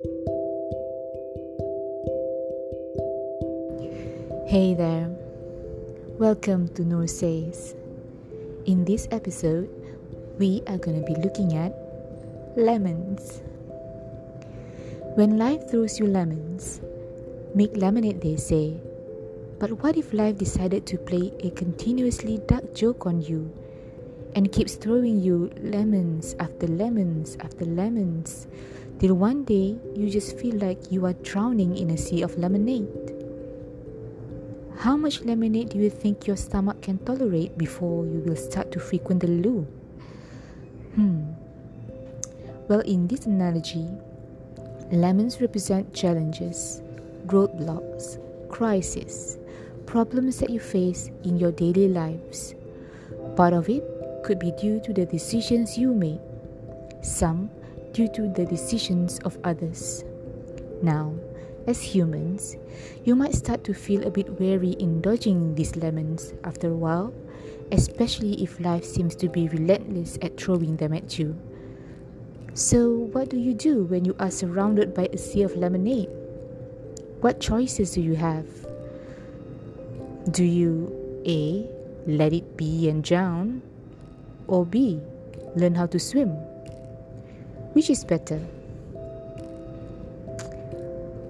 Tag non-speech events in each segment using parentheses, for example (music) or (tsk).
Hey there, welcome to Noor Says. In this episode, we are going to be looking at lemons. When life throws you lemons, make lemonade, they say. But what if life decided to play a continuously dark joke on you and keeps throwing you lemons after lemons after lemons till one day you just feel like you are drowning in a sea of lemonade? How much lemonade do you think your stomach can tolerate before you will start to frequent the loo? Hmm. Well, in this analogy, lemons represent challenges, roadblocks, crises, problems that you face in your daily lives. Part of it could be due to the decisions you make, some due to the decisions of others. Now, as humans, you might start to feel a bit wary in dodging these lemons after a while, especially if life seems to be relentless at throwing them at you. So, what do you do when you are surrounded by a sea of lemonade? What choices do you have? Do you A. Let it be and drown? Or B. Learn how to swim? Which is better?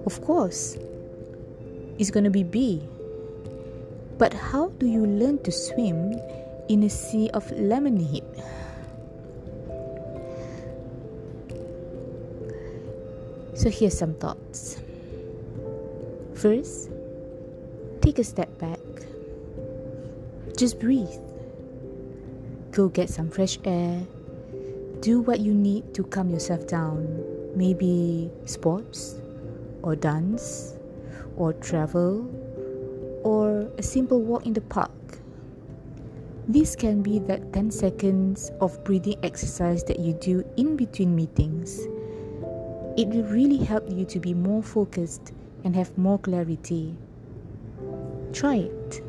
Of course, it's going to be B. But how do you learn to swim in a sea of lemonade? So here's some thoughts. First, take a step back. Just breathe. Go get some fresh air. Do what you need to calm yourself down. Maybe sports, or dance or travel or a simple walk in the park. This can be that 10 seconds of breathing exercise that you do in between meetings. It will really help you to be more focused and have more clarity. Try it.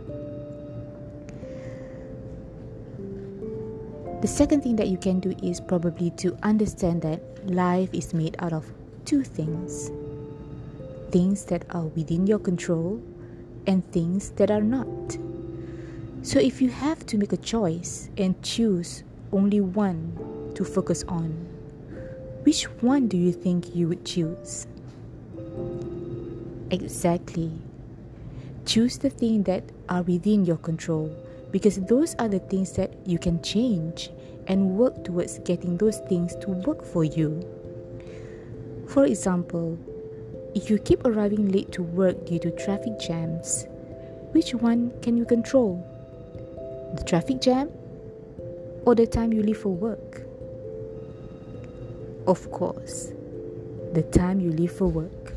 The second thing that you can do is probably to understand that life is made out of two things things that are within your control and things that are not. So, if you have to make a choice and choose only one to focus on, which one do you think you would choose? Exactly. Choose the things that are within your control because those are the things that you can change and work towards getting those things to work for you. For example, if you keep arriving late to work due to traffic jams, which one can you control? The traffic jam or the time you leave for work? Of course, the time you leave for work.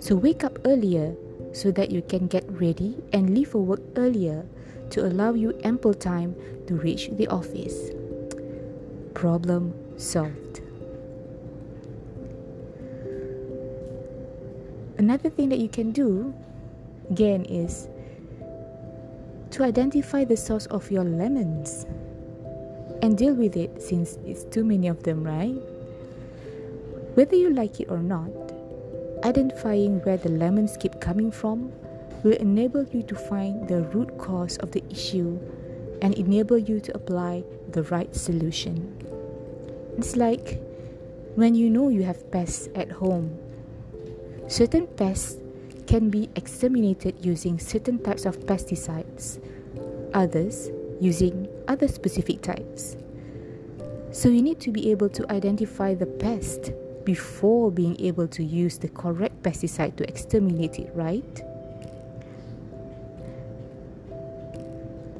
So wake up earlier so that you can get ready and leave for work earlier to allow you ample time to reach the office. Problem solved. Another thing that you can do, again, is to identify the source of your lemons and deal with it since it's too many of them, right? Whether you like it or not, identifying where the lemons keep coming from will enable you to find the root cause of the issue and enable you to apply the right solution. It's like when you know you have pests at home Certain pests can be exterminated using certain types of pesticides, others using other specific types. So you need to be able to identify the pest before being able to use the correct pesticide to exterminate it, right?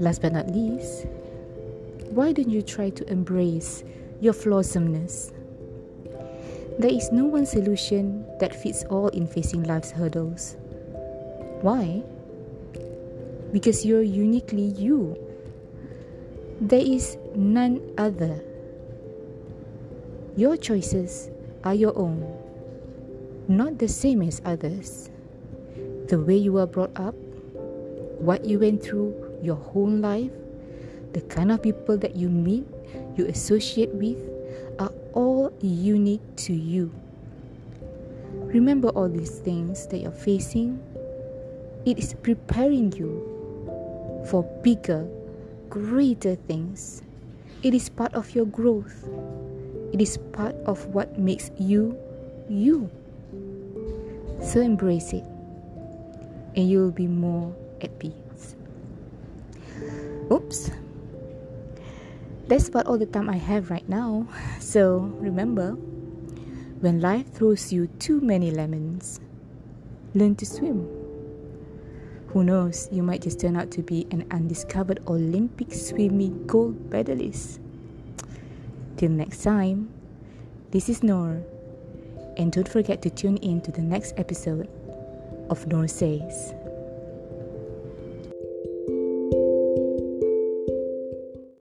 Last but not least, why don't you try to embrace your flawsomeness? There is no one solution that fits all in facing life's hurdles. Why? Because you're uniquely you. There is none other. Your choices are your own, not the same as others. The way you were brought up, what you went through your whole life, the kind of people that you meet, you associate with, are all unique to you. Remember all these things that you're facing. It is preparing you for bigger, greater things. It is part of your growth. It is part of what makes you you. So embrace it, and you'll be more at peace. Oops. That's about all the time I have right now. (laughs) So remember, when life throws you too many lemons, learn to swim. Who knows, you might just turn out to be an undiscovered Olympic swimming gold medalist. (tsk) Till next time, this is Noor, and don't forget to tune in to the next episode of Noor Says.